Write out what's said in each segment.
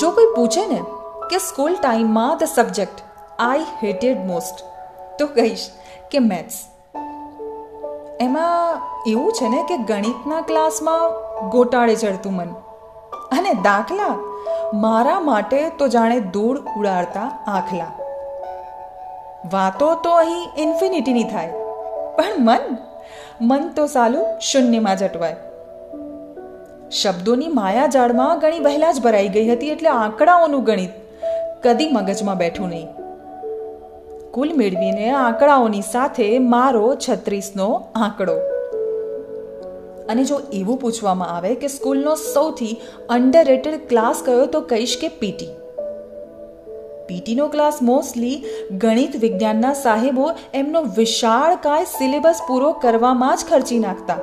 જો કોઈ પૂછે ને કે સ્કૂલ ટાઈમમાં the subject I hated most, તો કહીશ કે મેથ્સ. એમાં એવું છે ને કે ગણિતના ક્લાસમાં ગોટાળે ચડતું મન. અને દાખલા મારા માટે તો જાણે દૂર ઉડાડતા આખલા. વાતો તો અહીં ઇન્ફિનિટીની થાય, પણ મન મન તો સાલું શૂન્યમાં જટવાય. શબ્દોની માયાજાળમાં ઘણી વહેલા જ ભરાઈ ગઈ હતી એટલે આંકડાઓનું ગણિત કદી મગજમાં બેઠું નહીં. કુલ મેળવીને આંકડાઓની સાથે મારો છત્રીસનો આંકડો. અને જો એવું પૂછવામાં આવે કે સ્કૂલનો સૌથી અંડર ક્લાસ કયો તો કહીશ કે પીટી પીટીનો ક્લાસ મોસ્ટલી ગણિત વિજ્ઞાનના સાહેબો એમનો વિશાળકાય સિલેબસ પૂરો કરવામાં જ ખર્ચી નાખતા.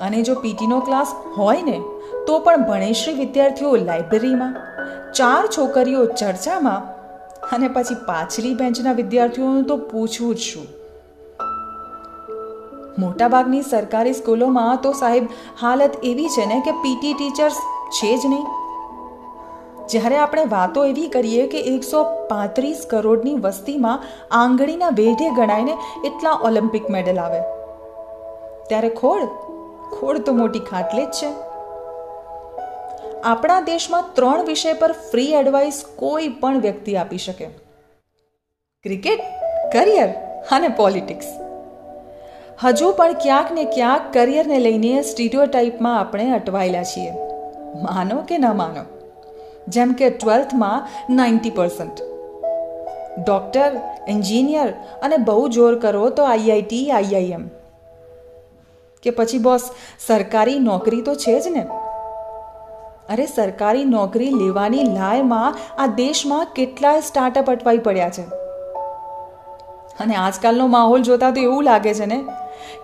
અને જો પીટીનો ક્લાસ હોય ને, તો પણ ભણેશ્રી વિદ્યાર્થીઓ લાઇબ્રેરીમાં, ચાર છોકરીઓ ચર્ચામાં અને પછી પાછલી બેન્ચના વિદ્યાર્થીઓનું તો પૂછવું જ શું. મોટાભાગની સરકારી સ્કૂલોમાં તો સાહેબ, હાલત એવી છે ને કે પીટી ટીચર્સ છે જ નહીં. જ્યારે આપણે વાતો એવી કરીએ કે એકસો પાંત્રીસ કરોડની વસ્તીમાં આંગળીના વેઢે ગણાઈને એટલા ઓલિમ્પિક મેડલ આવે. ત્યારે ખોડ ખોડ તો મોટી ખાટલી જ છે. આપણા દેશમાં ત્રણ વિષય પર ફ્રી એડવાઇસ કોઈ પણ વ્યક્તિ આપી શકે. ક્રિકેટ કરિયર અને પોલિટિક્સ હજુ પણ ક્યાંક ને ક્યાંક કરિયરને લઈને સ્ટીરિયો ટાઈપમાં આપણે અટવાયેલા છીએ. માનો કે ન માનો? જેમ કે ટ્વેલ્થમાં નાઇન્ટી પર્સન્ટ ડૉક્ટર એન્જિનિયર અને બહુ જોર કરો તો આઈઆઈટી આઈઆઈએમ કે પછી બોસ, સરકારી નોકરી તો છે જ ને? અરે સરકારી નોકરી લેવાની લાયમાં આ દેશમાં કેટલાય સ્ટાર્ટઅપ અટવાઈ પડ્યા છે. અને આજકાલનો માહોલ જોતા તો એવું લાગે છે ને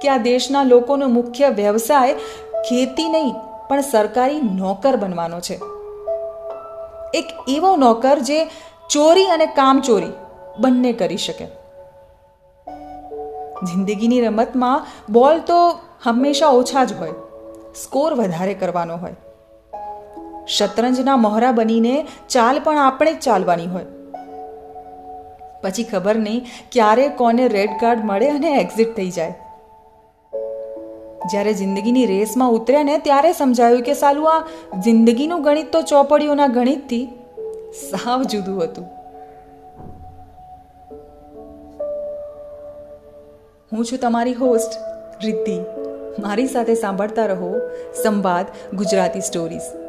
કે આ દેશના લોકોનો મુખ્ય વ્યવસાય ખેતી નહીં, પણ સરકારી નોકર બનવાનો છે. એક એવો નોકર જે ચોરી અને કામચોરી બંને કરી શકે. જિંદગીની રમતમાં બોલ તો હંમેશા ઓછા જ હોય. સ્કોર વધારે કરવાનો હોય. શતરંજના મોહરા બનીને ચાલ પણ આપણે જ ચાલવાની હોય. પછી ખબર નહીં ક્યારે કોને રેડ કાર્ડ મળે અને એક્ઝિટ થઈ જાય. જ્યારે જિંદગીની રેસમાં ઉતર્યા ને ત્યારે સમજાયું કે સાલું આ જિંદગીનું ગણિત તો ચોપડીઓના ગણિતથી સાવ જુદું હતું. હું છું તમારી હોસ્ટ રિદ્ધિ. મારી સાથે સાંભળતા રહો સંવાદ ગુજરાતી સ્ટોરીઝ